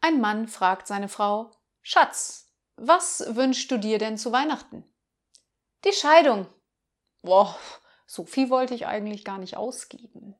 Ein Mann fragt seine Frau, Schatz, was wünschst du dir denn zu Weihnachten? Die Scheidung. Boah, so viel wollte ich eigentlich gar nicht ausgeben.